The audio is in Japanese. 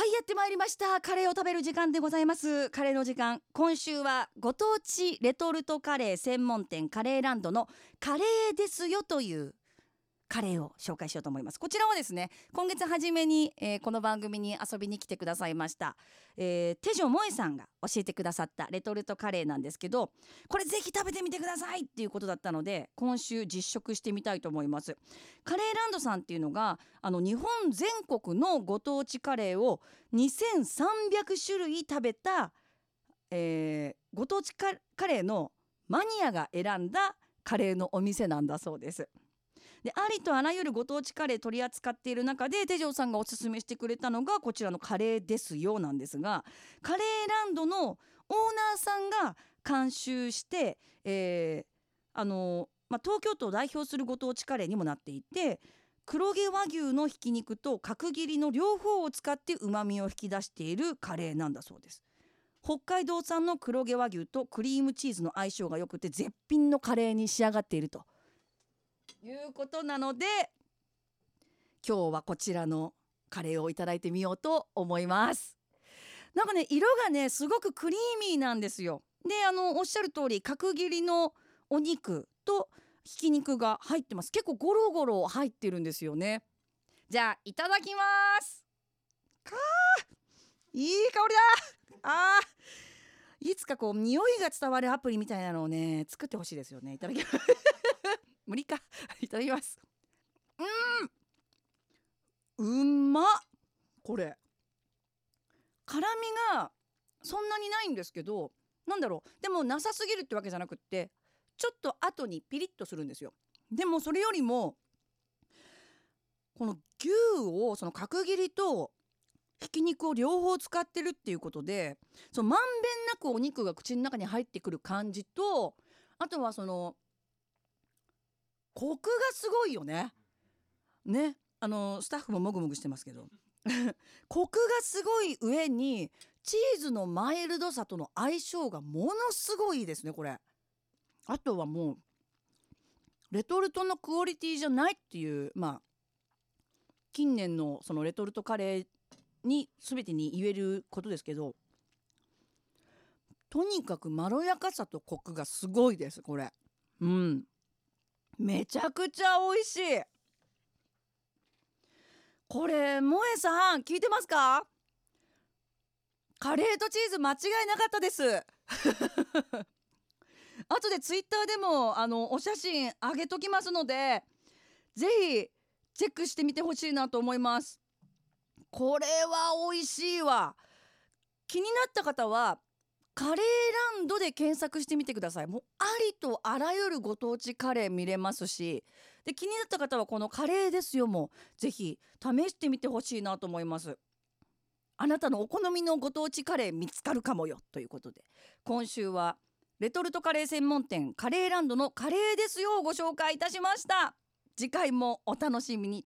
はいやってまいりました。カレーを食べる時間でございます。カレーの時間。今週はご当地レトルトカレー専門店カレーランドのカレーですよというカレーを紹介しようと思います。こちらはですね今月初めに、えー、この番組に遊びに来てくださいました、えー、手錠萌さんが教えてくださったレトルトカレーなんですけどこれぜひ食べてみてくださいっていうことだったので今週実食してみたいと思います。カレーランドさんっていうのがあの日本全国のご当地カレーを2300種類食べた、えー、ご当地カレーのマニアが選んだカレーのお店なんだそうです。でありとあらゆるご当地カレー取り扱っている中で手錠さんがおすすめしてくれたのがこちらのカレーですよなんですがカレーランドのオーナーさんが監修して、えー、あのまあ、東京都を代表するご当地カレーにもなっていて黒毛和牛のひき肉と角切りの両方を使ってうまみを引き出しているカレーなんだそうです。北海道産の黒毛和牛とクリームチーズの相性が良くて絶品のカレーに仕上がっていると。いうことなので今日はこちらのカレーをいただいてみようと思います。なんかね色がねすごくクリーミーなんですよ。であのおっしゃる通り角切りのお肉とひき肉が入ってます。結構ゴロゴロ入ってるんですよね。じゃあいただきます。かいい香りだ。あいつかこう匂いが伝わるアプリみたいなのをね作ってほしいですよね。いただきます。無理か。いただきます。うん。うまこれ。辛みがそんなにないんですけどなんだろう。でもなさすぎるってわけじゃなくってちょっと後にピリッとするんですよ。でもそれよりもこの牛をその角切りとひき肉を両方使ってるっていうことでそのまんべんなくお肉が口の中に入ってくる感じとあとはそのコクがすごいよね。ねあのスタッフももぐもぐしてますけど コクがすごい上にチーズのマイルドさとの相性がものすごいですねこれ。あとはもうレトルトのクオリティじゃないっていうまあ近年のそのレトルトカレーに全てに言えることですけどとにかくまろやかさとコクがすごいですこれ。うんめちゃくちゃ美味しい。これ萌えさん聞いてますか？カレーとチーズ間違いなかったです。後でツイッターでもあのお写真あげときますのでぜひチェックしてみてほしいなと思います。これは美味しいわ。気になった方はカレーランドで検索してみてください。もうありとあらゆるご当地カレー見れますし。で気になった方はこのカレーですよ。もぜひ試してみてほしいなと思います。あなたのお好みのご当地カレー見つかるかもよ。ということで。今週はレトルトカレー専門店カレーランドのカレーですよ。をご紹介いたしました。次回もお楽しみに。